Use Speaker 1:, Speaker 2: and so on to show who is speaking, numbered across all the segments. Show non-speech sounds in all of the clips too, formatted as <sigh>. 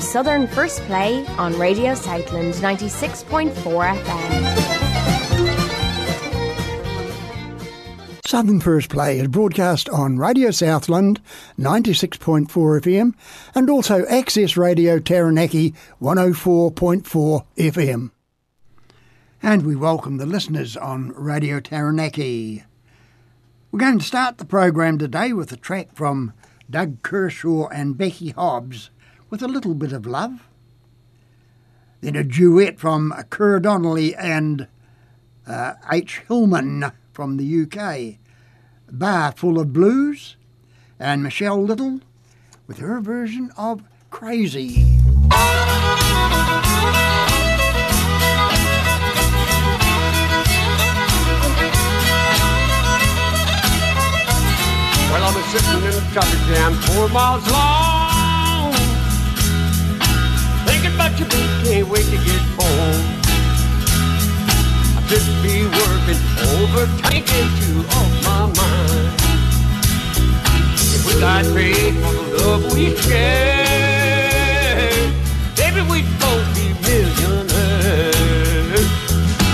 Speaker 1: Southern First Play on Radio Southland 96.4 FM.
Speaker 2: Southern First Play is broadcast on Radio Southland 96.4 FM and also Access Radio Taranaki 104.4 FM. And we welcome the listeners on Radio Taranaki. We're going to start the program today with a track from Doug Kershaw and Becky Hobbs with a little bit of love. Then a duet from Kerr Donnelly and uh, H. Hillman from the UK, Bar Full of Blues, and Michelle Little with her version of Crazy.
Speaker 3: Well, I was sitting in a traffic jam four miles long. About you, but can't wait to get home. I should be working overtime to off my mind. If we got paid for the love we share, maybe we'd both be millionaires.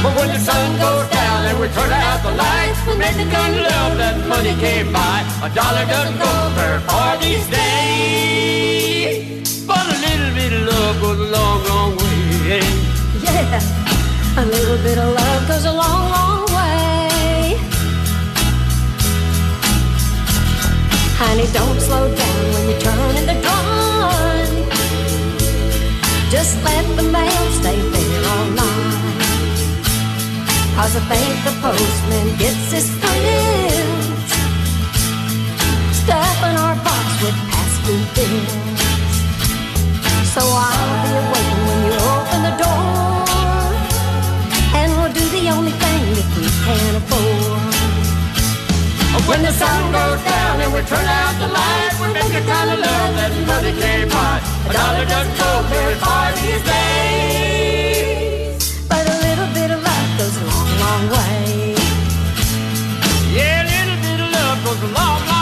Speaker 3: But when the sun goes down and we turn out the lights, we make the kind of love that money can't buy. A dollar doesn't go very far these days.
Speaker 4: Yeah, <laughs> a little bit of love goes a long, long way. Honey, don't slow down when you turn in the drive. Just let the mail stay there all night. Cause I think the postman gets his friends. Stuffing our box with past due bills. So I'll be waiting that we can afford.
Speaker 3: When the sun goes down and we turn out the lights, we make the kind of love that money can't buy. A dollar doesn't go very far these days.
Speaker 4: But a little bit of love goes a long, long way.
Speaker 3: Yeah, a little bit of love goes a long, long way.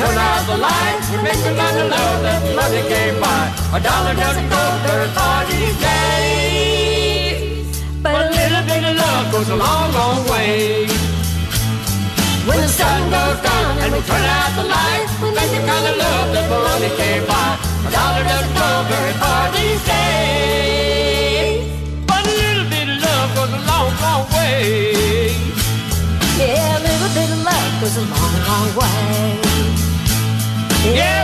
Speaker 3: Turn out the lights, we make the kind of love that money can't buy. A dollar doesn't go very far these days. But a little bit of love goes a long, long way. When the sun goes down and we turn out the lights, we make the kind of love that money can't buy. A dollar doesn't go very far these days. But a little bit of love goes a long, long way.
Speaker 4: Yeah, a little bit of love goes a long, long way.
Speaker 3: Yeah,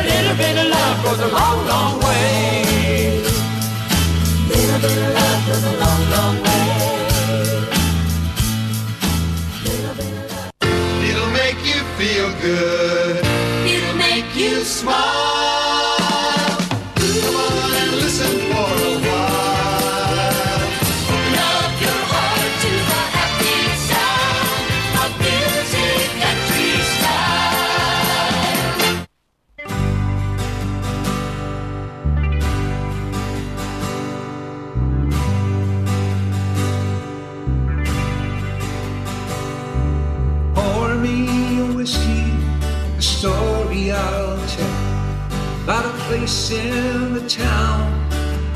Speaker 5: place in the town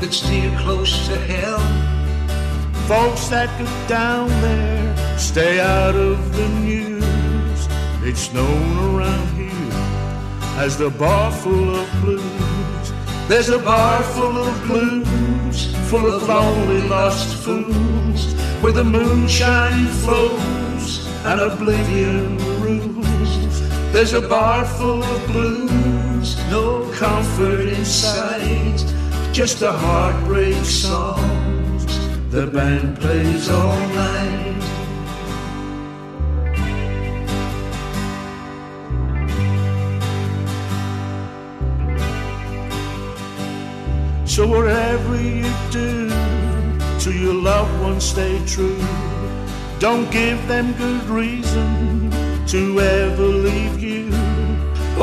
Speaker 5: that's near close to hell.
Speaker 6: Folks that go down there stay out of the news. It's known around here as the bar full of blues. There's a bar full of blues, full of lonely lost fools, where the moonshine flows and oblivion rules.
Speaker 5: There's a bar full of blues, no comfort in sight, just a heartbreak songs the band plays all night.
Speaker 6: So whatever you do to your loved ones, stay true. Don't give them good reason to ever leave you.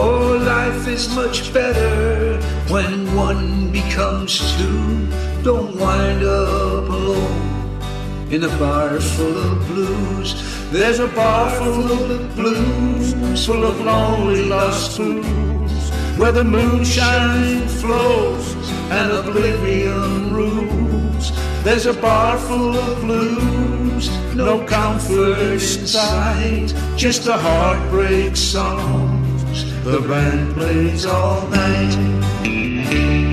Speaker 5: Oh, life is much better when one becomes two. Don't wind up alone in a bar full of blues.
Speaker 6: There's a bar full of blues, full of lonely lost fools, where the moonshine flows and oblivion rules. There's a bar full of blues, no comfort in sight, just a heartbreak songs the band plays all night.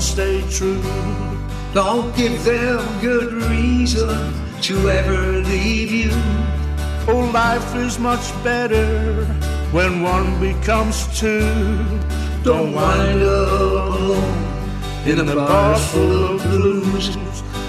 Speaker 6: Ones, stay true.
Speaker 5: Don't give them good reason to ever leave you.
Speaker 6: Oh, life is much better when one becomes two.
Speaker 5: Don't wind up alone in a bar full of blues.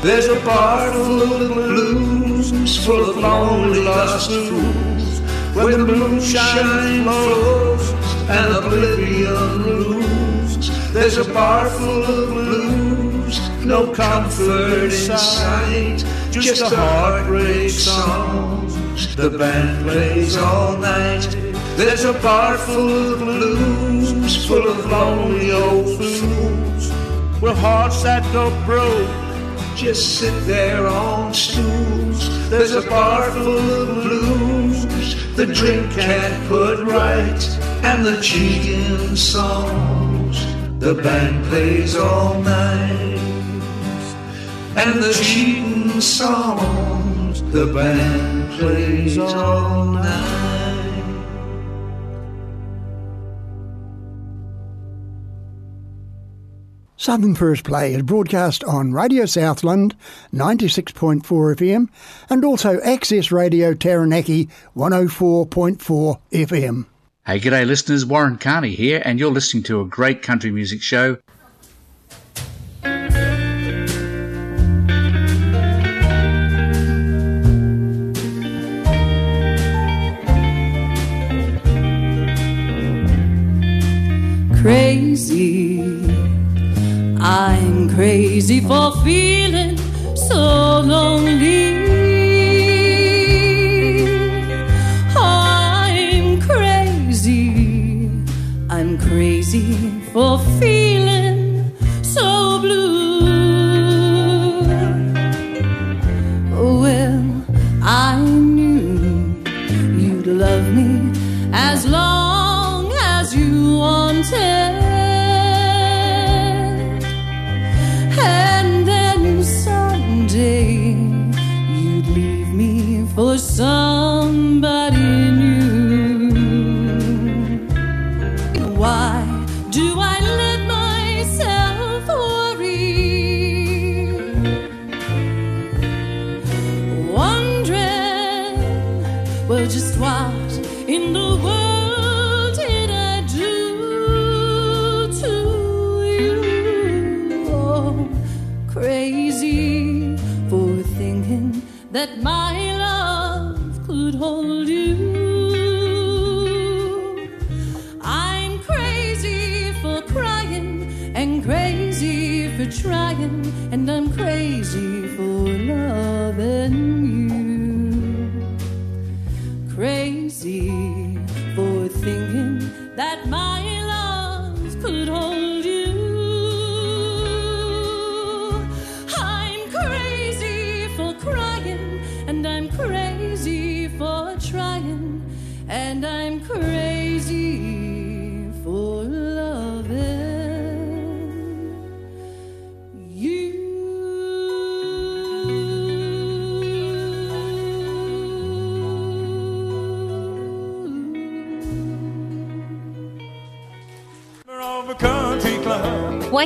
Speaker 5: There's a bar full of blues, full of lonely lost fools, where the moonshine flows and oblivion rules. There's a bar full of blues, no comfort in sight, just a heartbreak song. the band plays all night. There's a bar full of blues, full of lonely old fools,
Speaker 6: With hearts that go broke,
Speaker 5: just sit there on stools. There's a bar full of blues, the drink can't put right, and the cheating songs the band plays all night. And the cheating songs the band plays all night.
Speaker 2: Southern First Play is broadcast on Radio Southland 96.4 FM and also Access Radio Taranaki 104.4 FM.
Speaker 7: Hey, g'day listeners, Warren Carney here, and you're listening to a great country music show.
Speaker 8: crazy. I'm crazy for feeling so lonely. Crazy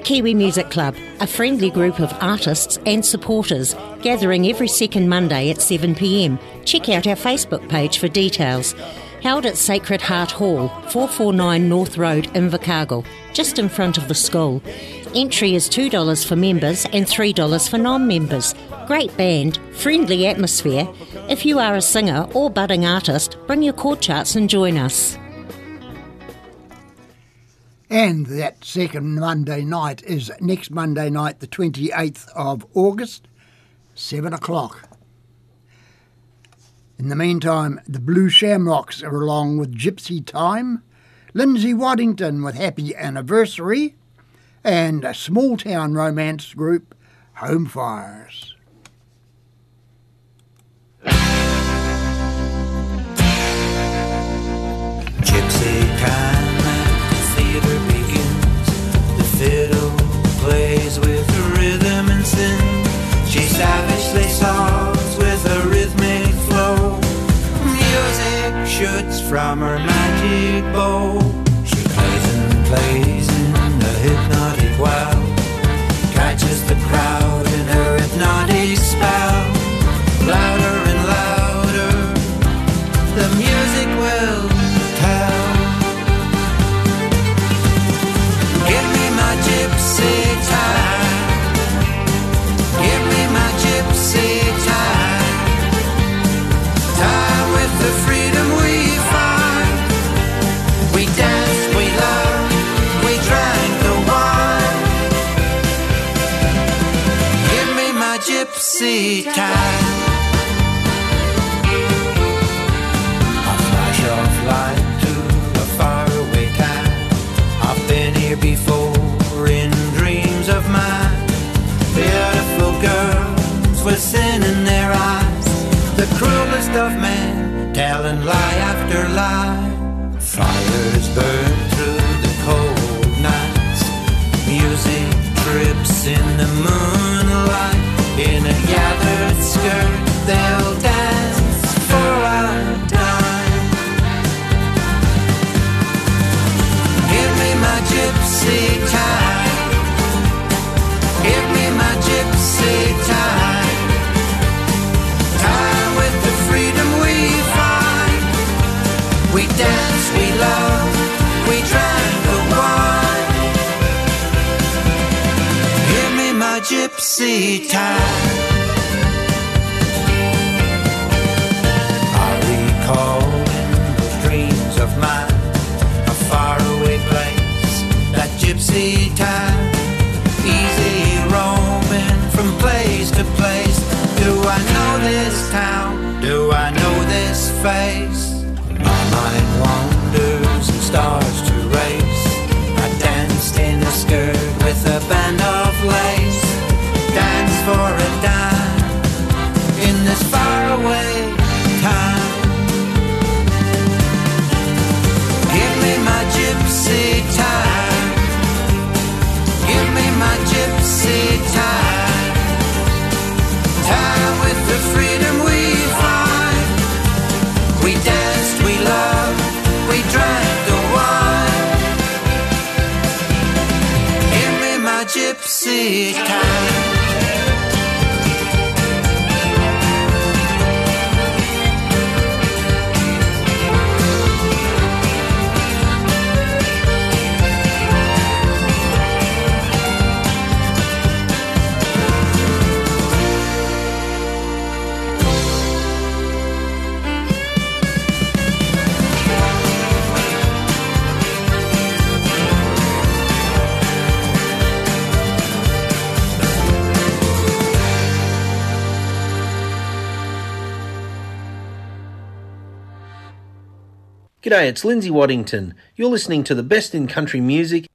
Speaker 9: Waikiwi Music Club, a friendly group of artists and supporters gathering every second Monday at 7pm. Check out our Facebook page for details. Held at Sacred Heart Hall, 449 North Road, Invercargill, just in front of the school. Entry is $2 for members and $3 for non members. Great band, friendly atmosphere. If you are a singer or budding artist, bring your chord charts and join us.
Speaker 2: And that second Monday night is next Monday night, the 28th of August, 7 o'clock. In the meantime, the Blue Shamrocks are along with Gypsy Time, Lindsay Waddington with Happy Anniversary, and a small town romance group, Home Fires.
Speaker 10: Gypsy time from her magic bow. She plays and plays gypsy time. A flash of light to a faraway time. I've been here before in dreams of mine. Beautiful girls with sin in their eyes. The cruelest of men telling lie after lie. Fires burn through the cold nights. Music drips in the moonlight. In a gathered skirt, they'll dance for a dime. Give me my gypsy time. Give me my gypsy time. Gypsy time. I recall those dreams of mine a faraway place, that gypsy time, easy roaming from place to place. Do I know this town? Do I know this face? My mind wanders and stars Freedom we. We danced, we loved, we drank the wine. Give me my gypsy time.
Speaker 11: G'day, it's Lindsay Waddington. You're listening to the best in country music.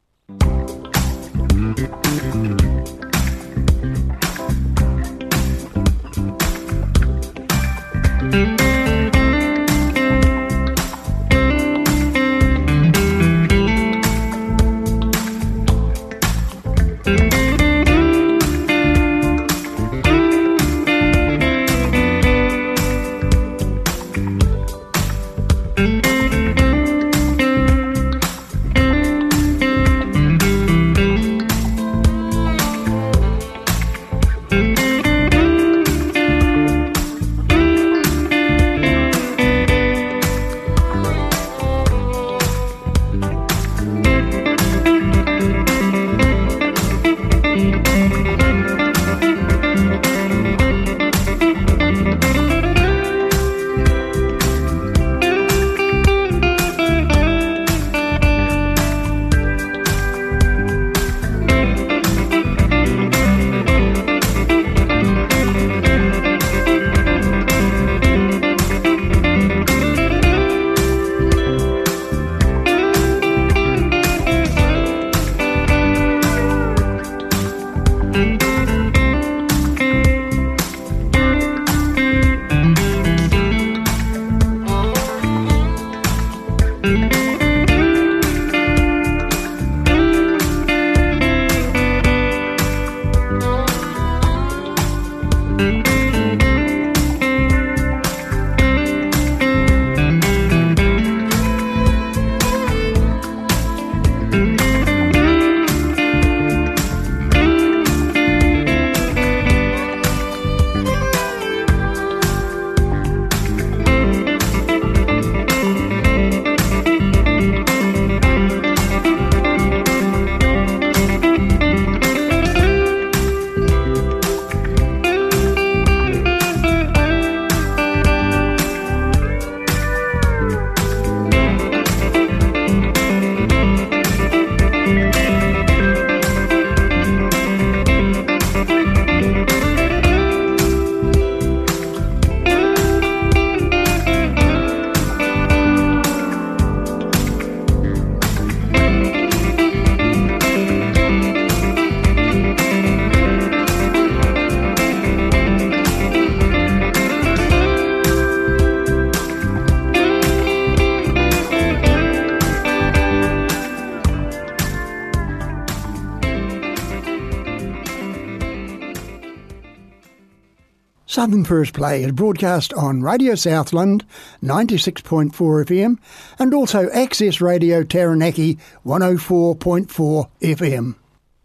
Speaker 2: Southern First Play is broadcast on Radio Southland 96.4 FM and also Access Radio Taranaki 104.4 FM.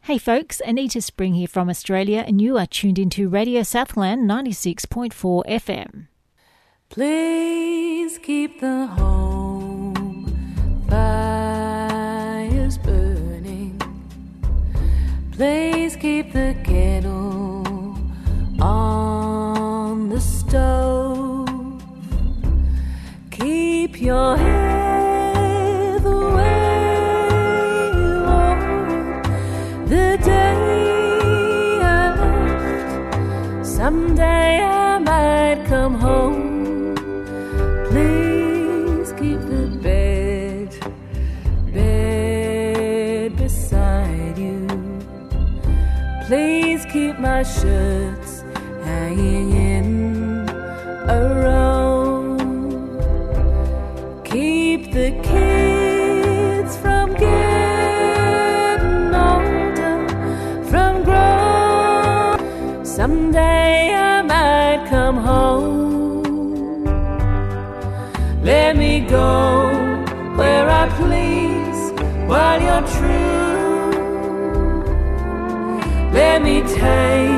Speaker 12: Hey folks, Anita Spring here from Australia, and you are tuned into Radio Southland 96.4 FM.
Speaker 8: Please keep the home fires burning. Please keep the kettle on your head the way you want the day I left. Someday I might come home. Please keep the bed, bed beside you. Please keep my shirts Let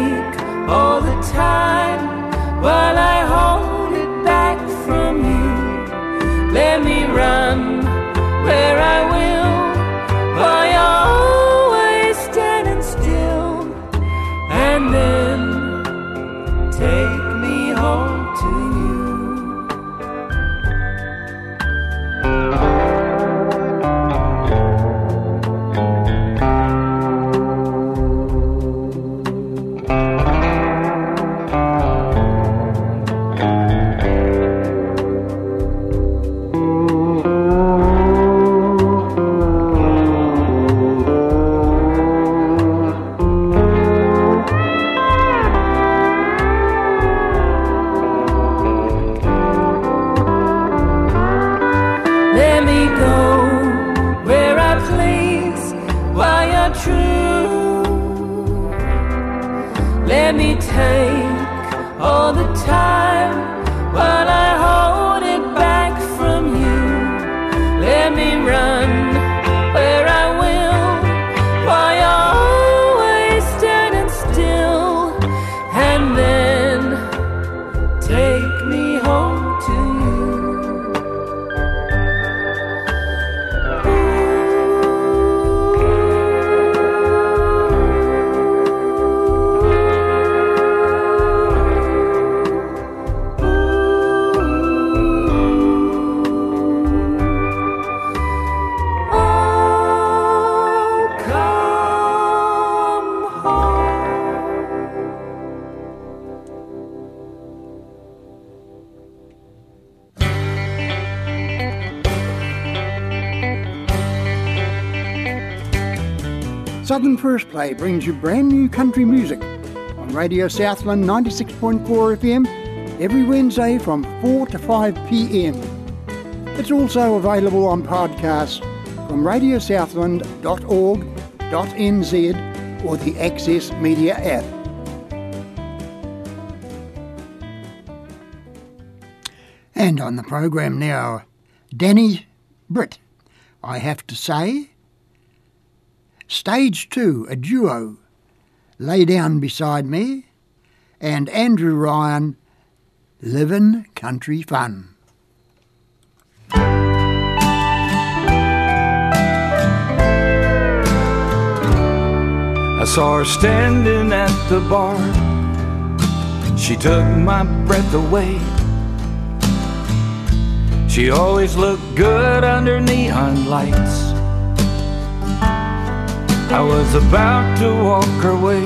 Speaker 2: Play brings you brand new country music on Radio Southland 96.4 FM every Wednesday from 4 to 5 pm. It's also available on podcast from radiosouthland.org.nz or the Access Media app. And on the program now, Danny Britt. I have to say, Stage two, a duo, Lay Down Beside Me, and Andrew Ryan, Livin' Country Fun.
Speaker 13: I saw her standing at the bar. She took my breath away. She always looked good under neon lights. I was about to walk her way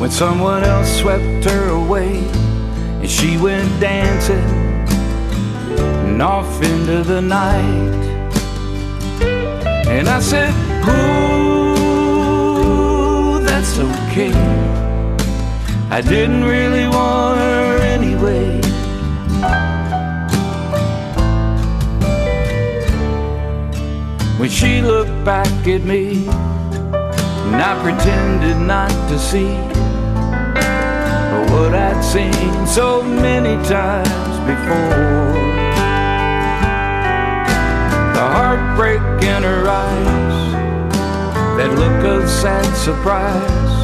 Speaker 13: when someone else swept her away and she went dancing and off into the night. And I said, Ooh, that's okay. I didn't really want her When she looked back at me, and I pretended not to see what I'd seen so many times before. The heartbreak in her eyes, that look of sad surprise,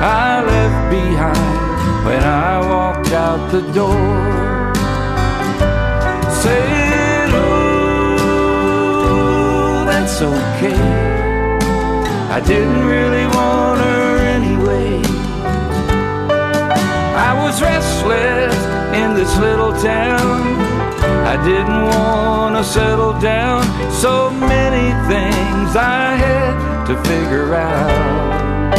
Speaker 13: I left behind when I walked out the door. Said, that's okay. I didn't really want her anyway. I was restless in this little town. I didn't want to settle down. So many things I had to figure out.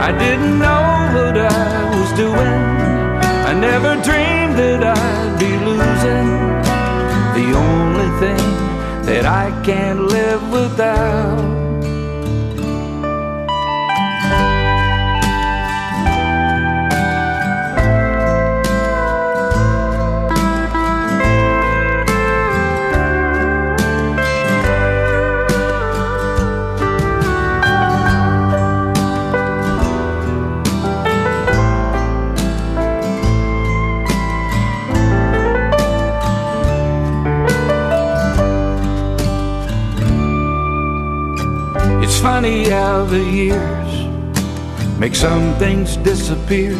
Speaker 13: I didn't know what I was doing. I never dreamed that I'd be losing the only thing that I can't live without. Funny how the years make some things disappear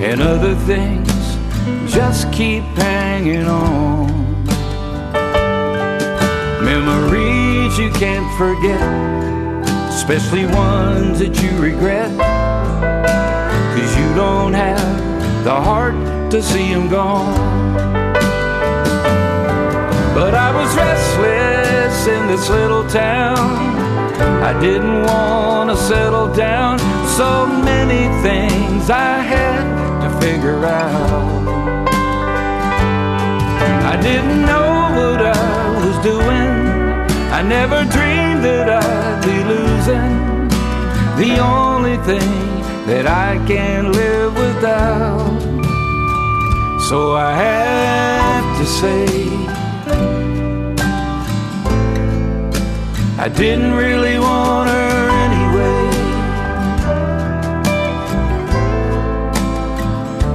Speaker 13: and other things just keep hanging on. Memories you can't forget, especially ones that you regret. Cause you don't have the heart to see them gone. But I was restless in this little town. I didn't want to settle down. So many things I had to figure out. I didn't know what I was doing. I never dreamed that I'd be losing the only thing that I can live without. So I have to say. I didn't really want her anyway.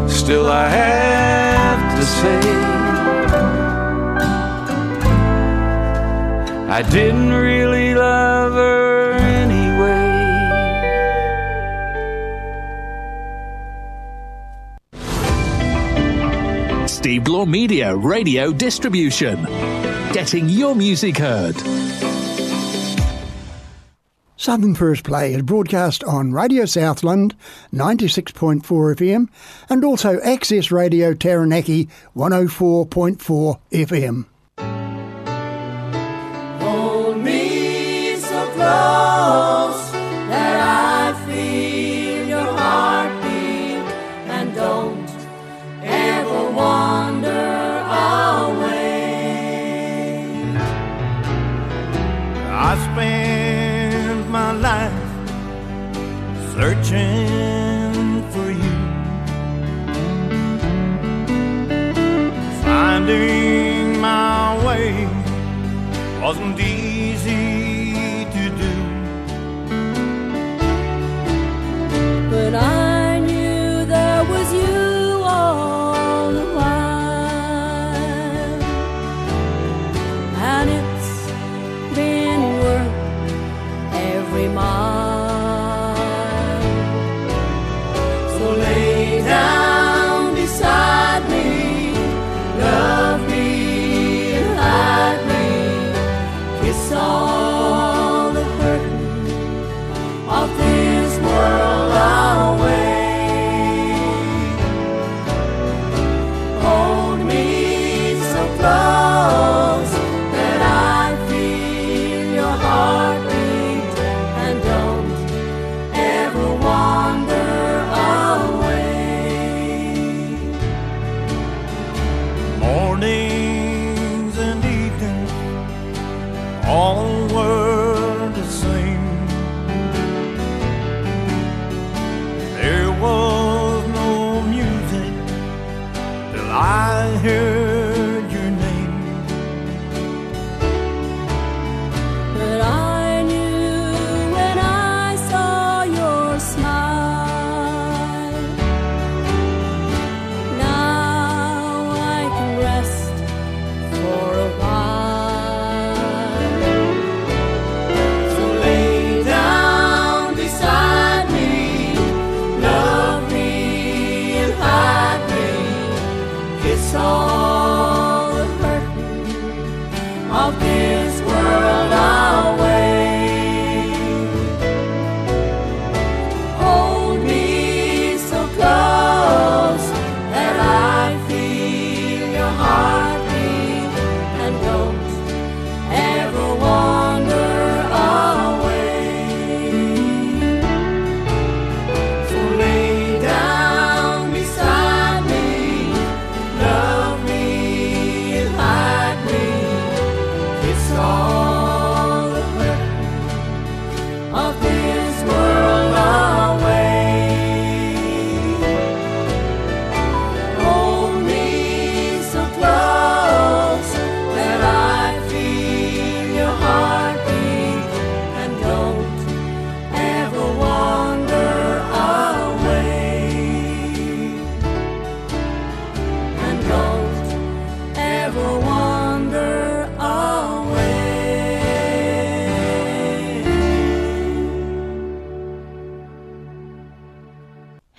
Speaker 13: Still, I have to say, I didn't really love her anyway.
Speaker 14: Steve Law Media Radio Distribution. Getting your music heard.
Speaker 2: Southern First Play is broadcast on Radio Southland 96.4 FM and also Access Radio Taranaki 104.4 FM.
Speaker 8: Searching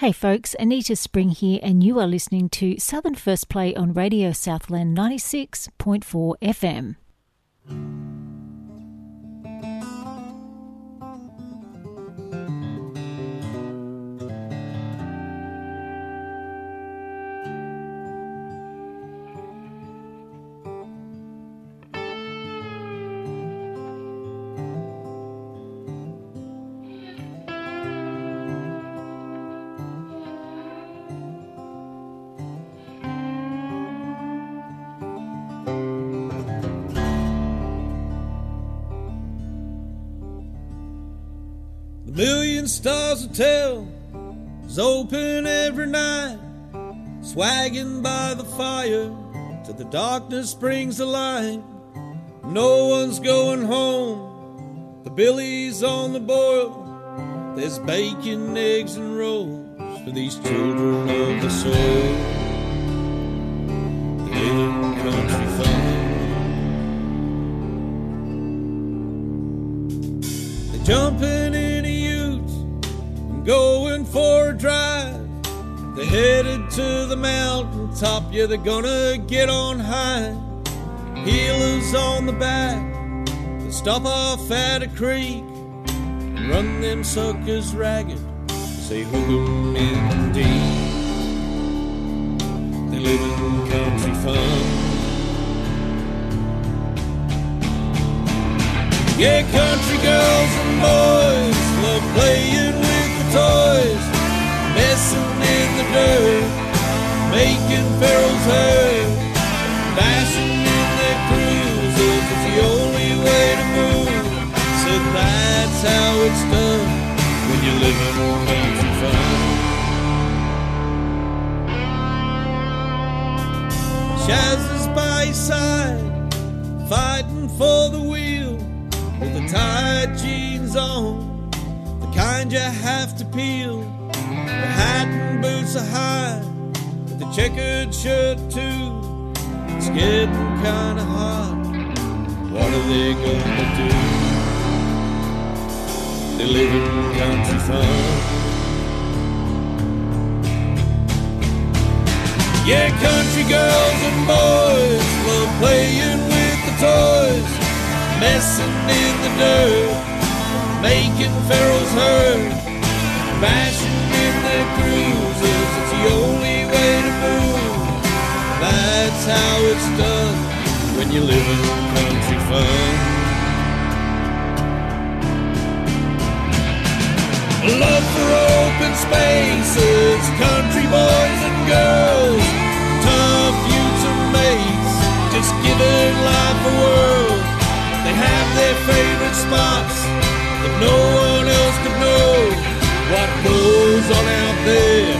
Speaker 12: Hey folks, Anita Spring here, and you are listening to Southern First Play on Radio Southland 96.4 FM.
Speaker 15: Million stars hotel is open every night, swagging by the fire till the darkness brings the light. No one's going home. The billy's on the boil. There's bacon, eggs, and rolls for these children of the soil. Headed to the mountaintop, yeah, they're gonna get on high. Heelers on the back, they stop off at a creek and run them suckers ragged. Say, hook 'em in deep. They live in country fun. Yeah, country girls and boys love playing with the toys, messing in the dirt, making Pharaoh's herd, bashing in their cruisers. It's the only way to move. Said that's how it's done when you live in country fun. Shaz is by his side, fighting for the wheel with the tight jeans on, the kind you have to peel. The hat and boots are high, with the checkered shirt too. It's getting kinda hot. What are they gonna do? They live in country fun. Yeah, country girls and boys love playing with the toys messing in the dirt, making Pharaoh's herd, bashing That's how it's done when you live in country fun. Love for open spaces, country boys and girls, tough youths and mates, just giving life a whirl. They have their favorite spots that no one else could know. What goes on out there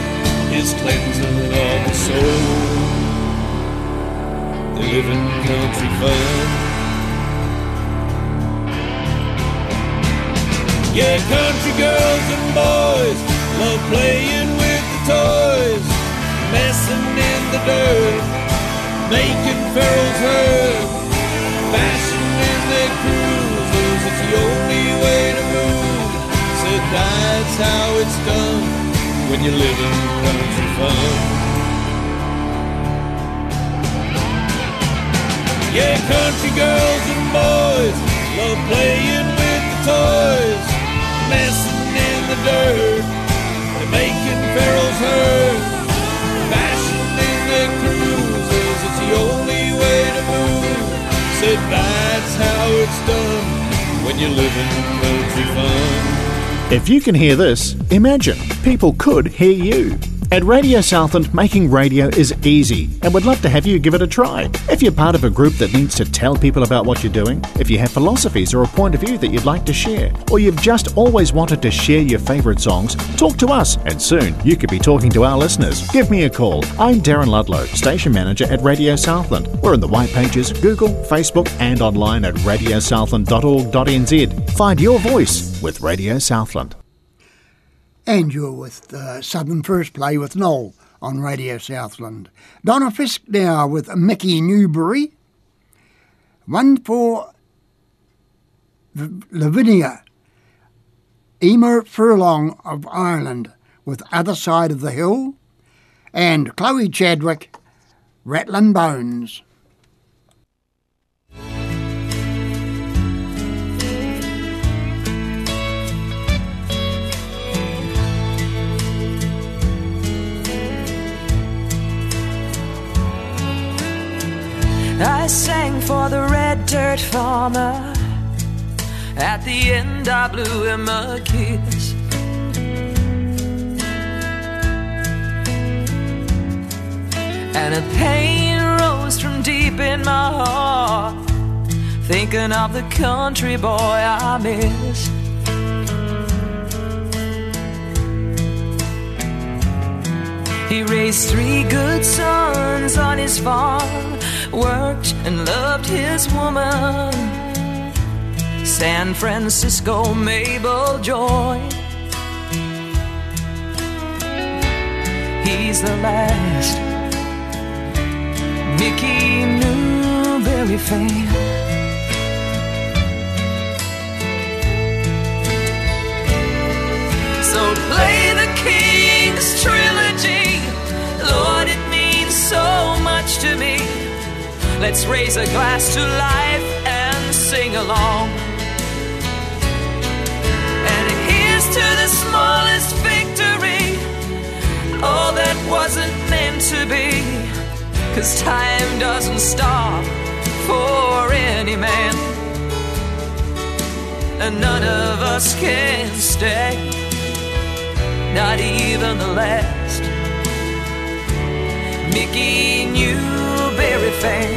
Speaker 15: is cleansing of the soul. They live in country fun. Yeah, country girls and boys love playing with the toys, messing in the dirt, making Pharaoh's herd, bashing in their cruisers. It's the only way to move. Said that's how it's done when you live in country fun. Yeah, country girls and boys love playing with the toys, messing in the dirt, they're making bashing in their cruisers. It's the only way to move. Said that's how it's done when you live in country fun.
Speaker 16: If you can hear this, imagine people could hear you. At Radio Southland, making radio is easy and we'd love to have you give it a try. If you're part of a group that needs to tell people about what you're doing, if you have philosophies or a point of view that you'd like to share, or you've just always wanted to share your favourite songs, talk to us and soon you could be talking to our listeners. Give me a call. I'm Darren Ludlow, station manager at Radio Southland. We're in the white pages, Google, Facebook, and online at radiosouthland.org.nz. Find your voice with Radio Southland.
Speaker 2: And you're with uh, Southern First Play with Noel on Radio Southland. Donna Fisk now with Mickey Newbury. One for Lavinia. Emer Furlong of Ireland with Other Side of the Hill, and Chloe Chadwick, Rattlin' Bones.
Speaker 8: I sang for the red dirt farmer. At the end, I blew him a kiss. And a pain rose from deep in my heart, thinking of the country boy I miss. He raised three good sons on his farm, worked and loved his woman. San Francisco Mabel Joy. He's the last Mickey Newbury fan. So play the King's trilogy. Lord, it means so much to me. Let's raise a glass to life and sing along. And here's to the smallest victory. All that wasn't meant to be. Cause time doesn't stop for any man. And none of us can stay. Not even the last Mickey Newbury fan.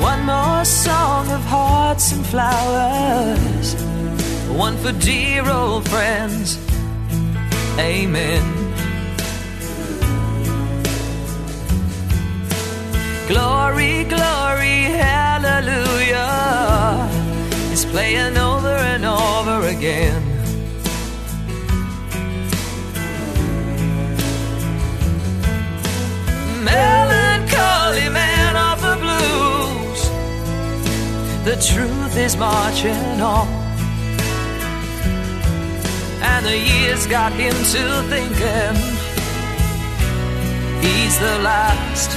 Speaker 8: One more song of hearts and flowers. One for dear old friends. Amen. Glory, glory, hallelujah. It's playing over and over again. Melancholy man of the blues. The truth is marching on. And the years got him to thinking he's the last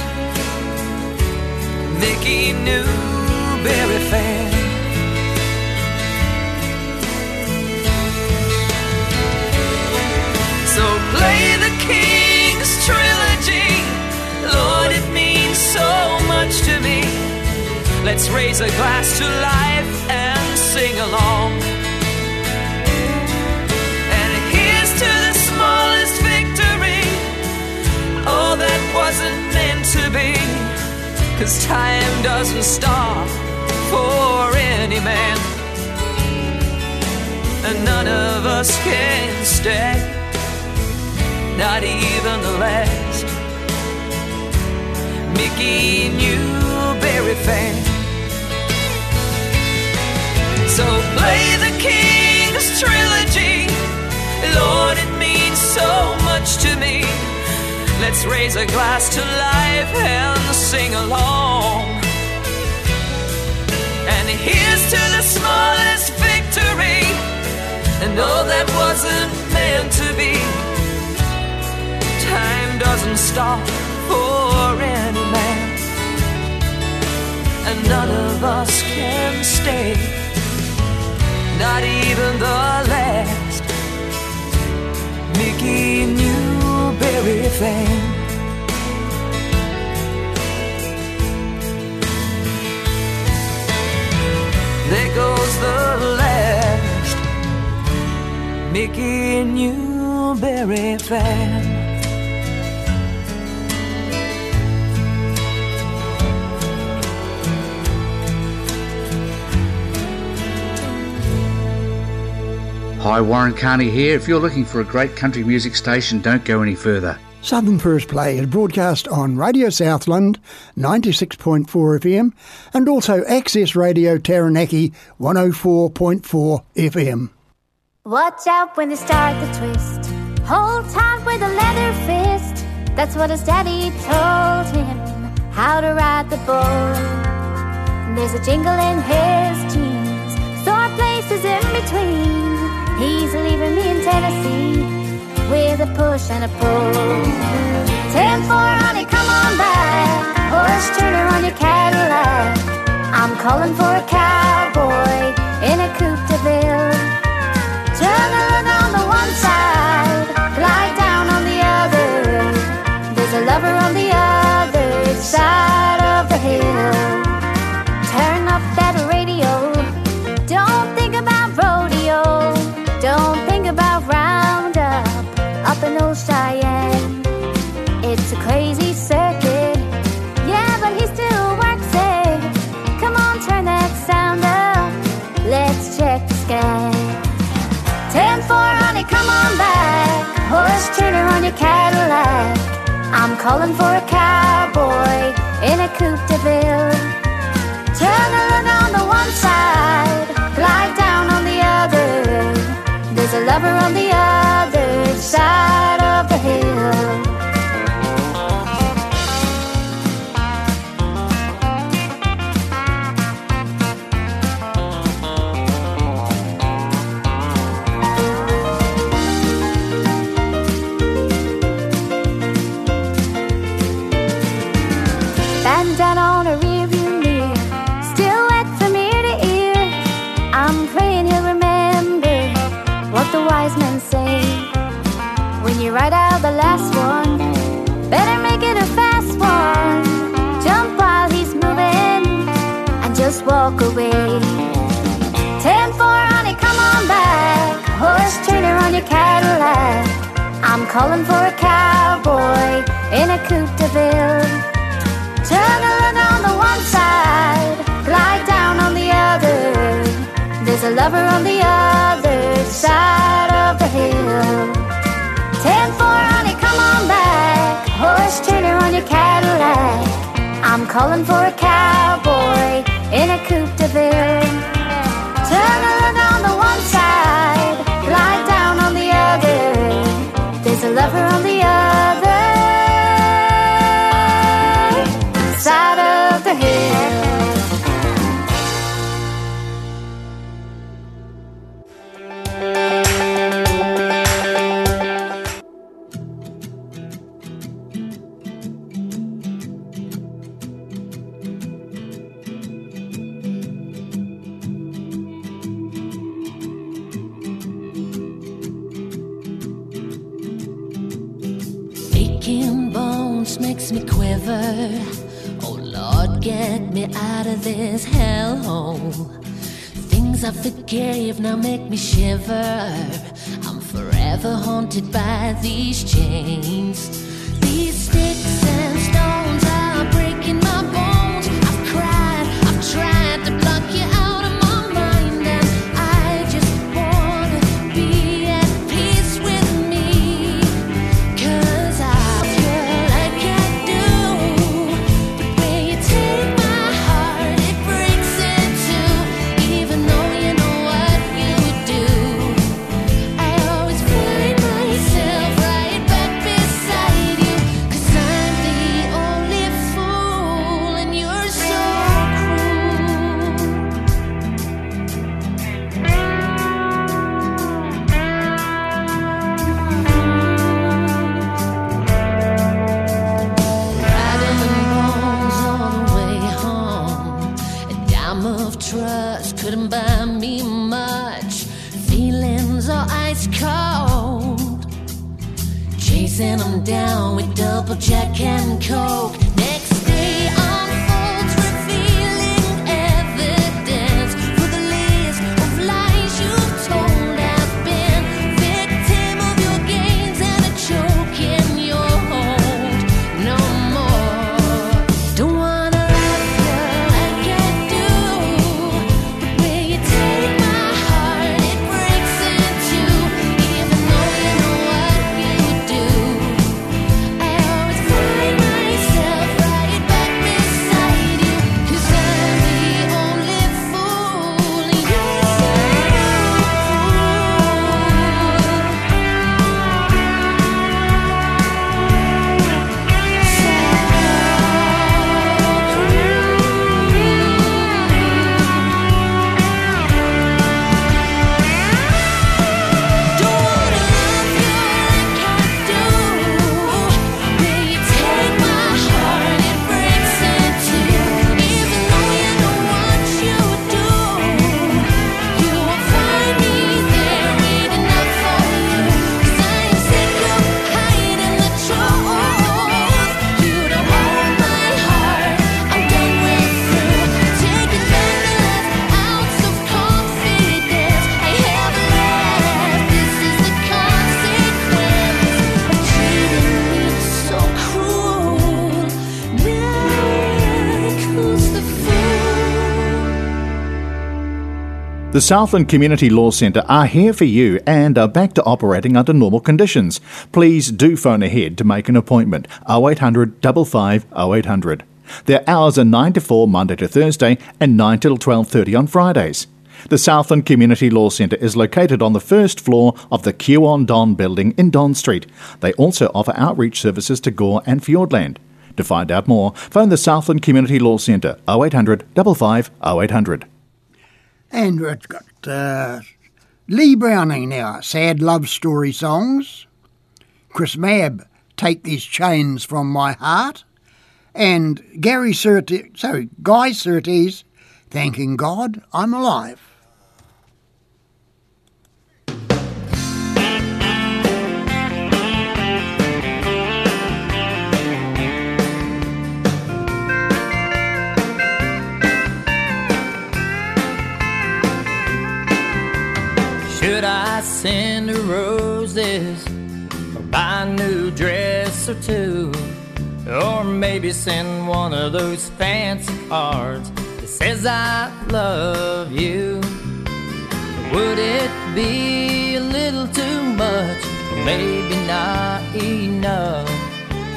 Speaker 8: Mickey Newbury fan. Let's raise a glass to life and sing along. And here's to the smallest victory. All that wasn't meant to be. Cause time doesn't stop for any man. And none of us can stay. Not even the last Mickey Newbury fan. Play the King's trilogy. Lord, it means so much to me. Let's raise a glass to life and sing along. And here's to the smallest victory. And all that wasn't meant to be. Time doesn't stop for any man. And none of us can stay. Not even the last Mickey Newbury fan. There goes the last Mickey Newbury fan.
Speaker 7: Hi, Warren Carney here. If you're looking for a great country music station, don't go any further.
Speaker 2: Southern First Play is broadcast on Radio Southland 96.4 FM and also Access Radio Taranaki 104.4 FM.
Speaker 17: Watch out when they start the twist. Hold tight with a leather fist. That's what his daddy told him. How to ride the bull. There's a jingle in his jeans coast is in between. He's leaving me in Tennessee with a push and a pull. 10 4, honey, come on back. Horse turner on your Cadillac. I'm calling for a cowboy in a coupe de ville. Juggling on the one side, glide down on the other. There's a lover on the other side of the hill. Horse turner on your Cadillac. I'm calling for a cowboy in a coupe de ville. Turn around on the one side, glide down on the other. There's a lover on the other side of the hill. Calling for a cowboy in a coupe de ville. Juggling on the one side, glide down on the other. There's a lover on the other side of the hill. 10 4, honey, come on back. Horse turner on your Cadillac. I'm calling for a cowboy in a coupe de ville. Lover on the other
Speaker 18: Oh Lord, get me out of this hellhole. Things I forgave now make me shiver. I'm forever haunted by these chains. These sticks The
Speaker 16: Southland Community Law Centre are here for you and are back to operating under normal conditions. Please do phone ahead to make an appointment 0800 55 0800. Their hours are 9 to 4 Monday to Thursday and 9 till 12:30 on Fridays. The Southland Community Law Centre is located on the first floor of the Q on Don building in Don Street. They also offer outreach services to Gore and Fiordland. To find out more, phone the Southland Community Law Centre 0800 55 0800.
Speaker 2: And it's got uh, Lee Browning now, Sad Love Story Songs. Chris Mabb, Take These Chains From My Heart. And Gary Surtees, sorry, Guy Surtees, Thanking God I'm Alive.
Speaker 19: Should I send her roses or buy a new dress or two? Or maybe send one of those fancy cards that says I love you? Would it be a little too much? Maybe not enough.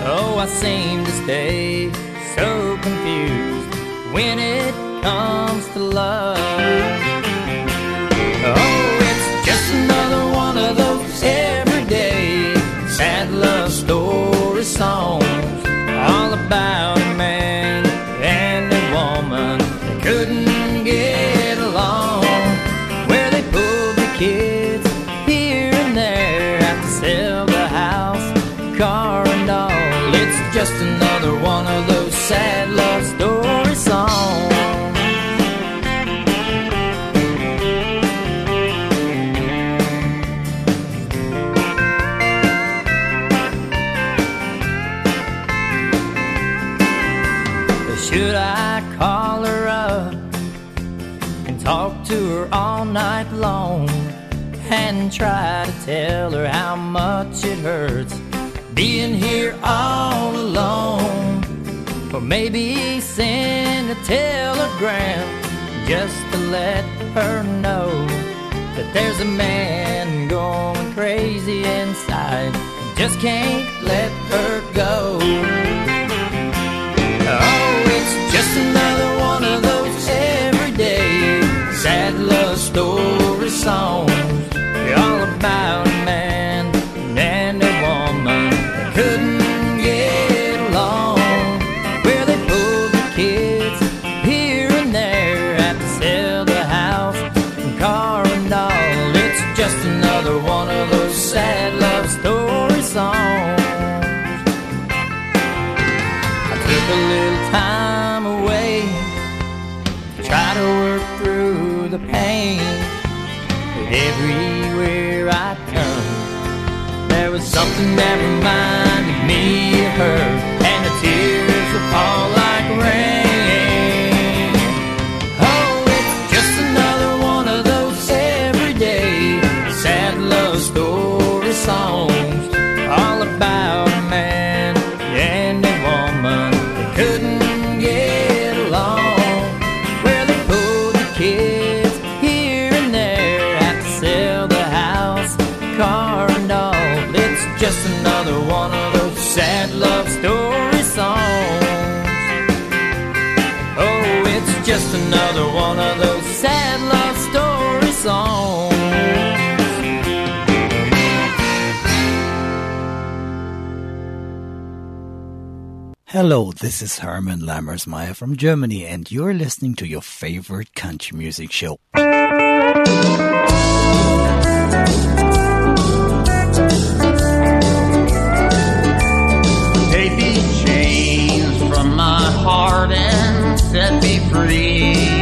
Speaker 19: Oh, I seem to stay so confused when it comes to love. Story songs, all about a man and a woman that couldn't get along, where they pulled the kids here and there, to sell the house, car and all. It's just another one of those sad try to tell her how much it hurts being here all alone? Or maybe send a telegram just to let her know that there's a man going crazy inside just can't let her go. Oh, it's just another one of those everyday sad love story songs. That reminded me of her,
Speaker 20: Hello, this is Herman Lammersmeyer from Germany, and you're listening to your favorite country music show.
Speaker 21: Take these chains from my heart and set me free.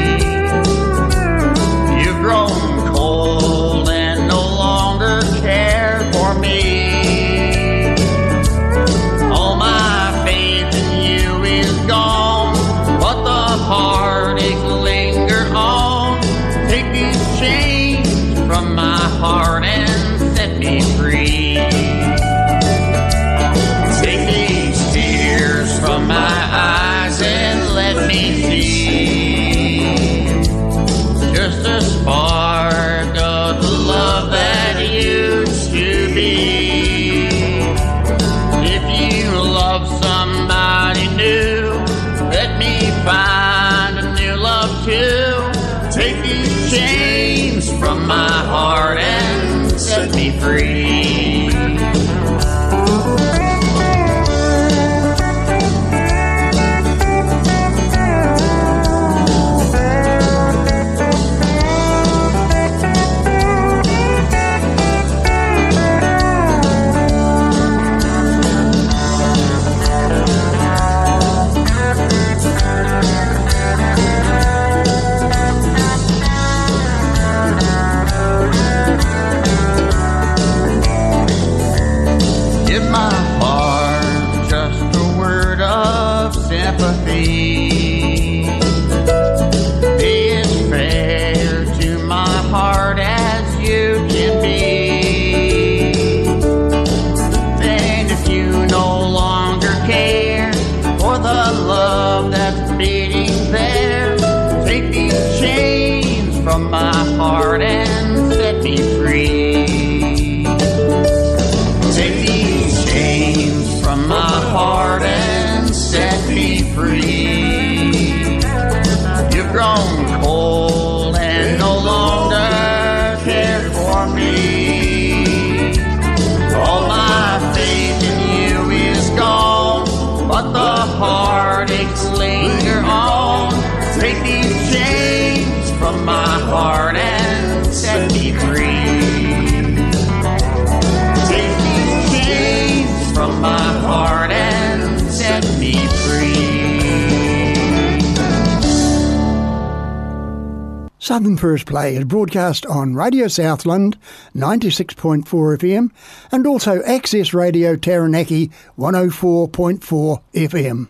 Speaker 2: Southern First Play is broadcast on Radio Southland 96.4 FM and also Access Radio Taranaki 104.4 FM.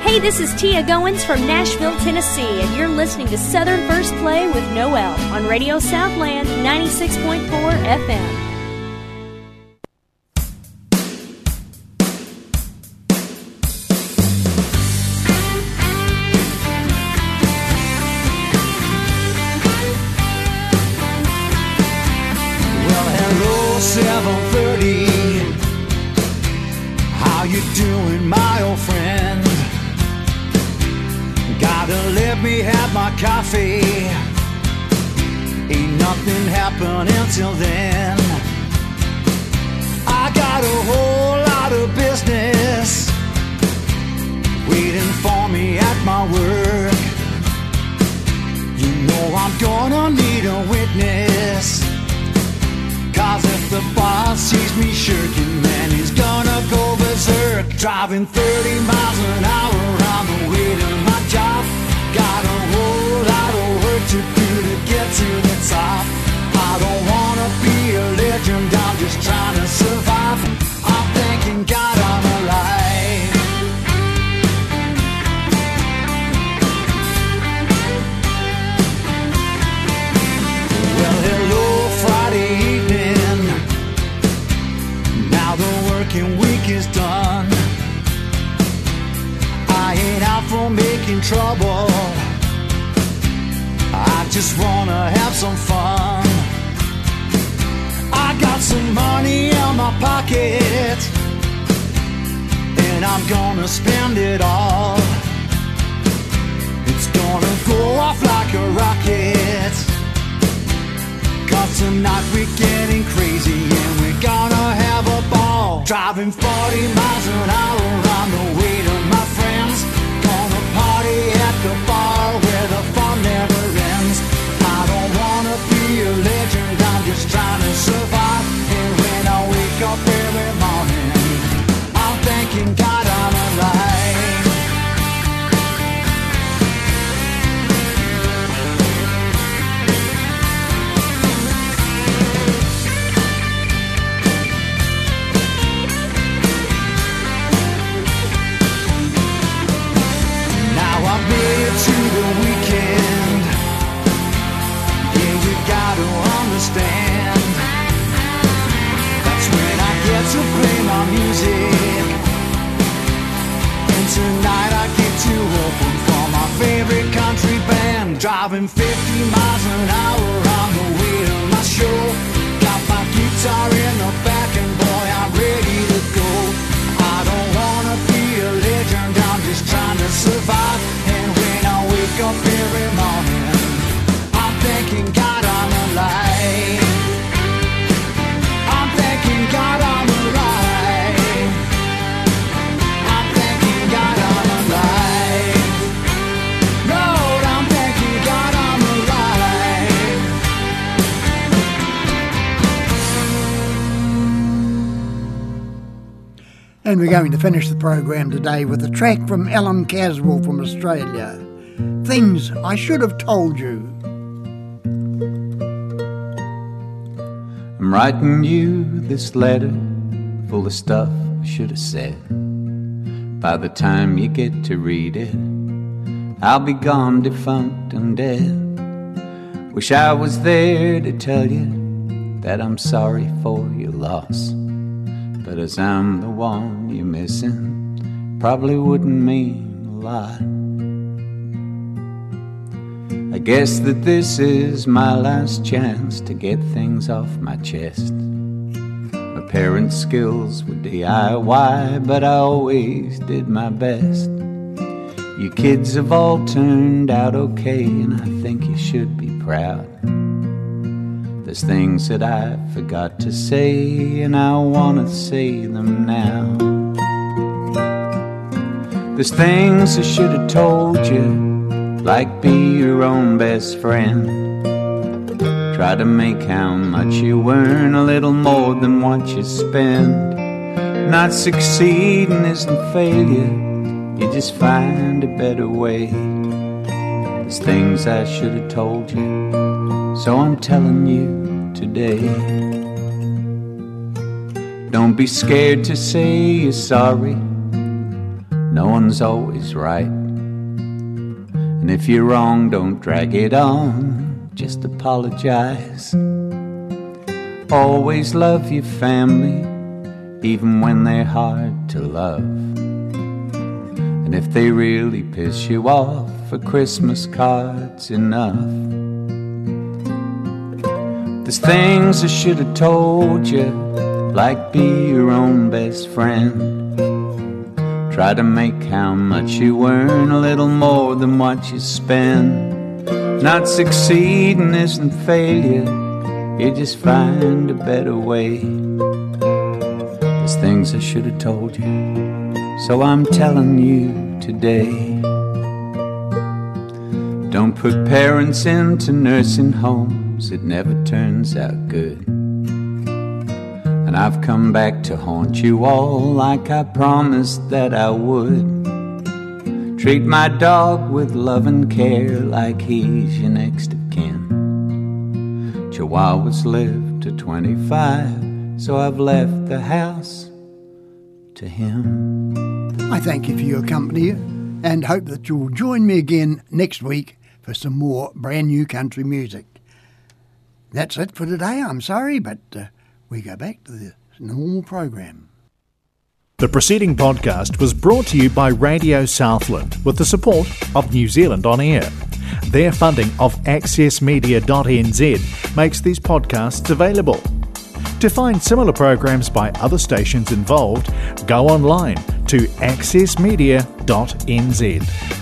Speaker 22: Hey, this is Tia Goins from Nashville, Tennessee, and you're listening to Southern First Play with Noel on Radio Southland 96.4 FM.
Speaker 23: Coffee. Ain't nothing happening till then. I got a whole lot of business waiting for me at my work. You know I'm gonna need a witness. Cause if the boss sees me shirking, then he's gonna go berserk. Driving 30 miles an hour on the way to my job. Got a get to the top. I don't wanna be a legend, I'm just trying to survive. I'm thanking God just wanna have some fun. I got some money in my pocket, and I'm gonna spend it all. It's gonna go off like a rocket. Cause tonight we're getting crazy and we're gonna have a ball. Driving 40 miles an hour on the way to my friends. Gonna party at the be And tonight I get to open for my favorite country band. Driving 50 miles an hour on the way to my show. Got my guitar in the back and boy, I'm ready to go. I don't wanna be a legend, I'm just trying to survive. And
Speaker 2: we're going to finish the program today with a track from Allan Caswell from Australia. Things I should have told you.
Speaker 13: I'm writing you this letter full of stuff I should have said. By the time you get to read it, I'll be gone, defunct and dead. Wish I was there to tell you that I'm sorry for your loss. But as I'm the one you're missing, probably wouldn't mean a lot. I guess that this is my last chance to get things off my chest. My parents' skills were DIY, but I always did my best. You kids have all turned out okay, and I think you should be proud. There's things that I forgot to say, and I want to say them now. There's things I should have told you, like be your own best friend. Try to make how much you earn a little more than what you spend. Not succeeding isn't failure, you just find a better way. There's things I should have told you, so I'm telling you today. Don't be scared to say you're sorry, no one's always right. And if you're wrong, don't drag it on, just apologize. Always love your family, even when they're hard to love. And if they really piss you off, a Christmas card's enough. There's things I should have told you, like be your own best friend. Try to make how much you earn a little more than what you spend. Not succeeding isn't failure, you just find a better way. There's things I should have told you, so I'm telling you today. Don't put parents into nursing homes, it never turns out good. And I've come back to haunt you all like I promised that I would. Treat my dog with love and care like he's your next of kin. Chihuahuas live to 25, so I've left the house to him.
Speaker 2: I thank you for your company and hope that you'll join me again next week for some more brand new country music. That's it for today. I'm sorry, but uh, we go back to the normal program.
Speaker 16: The preceding podcast was brought to you by Radio Southland with the support of New Zealand On Air. Their funding of accessmedia.nz makes these podcasts available. To find similar programs by other stations involved, go online to accessmedia.nz.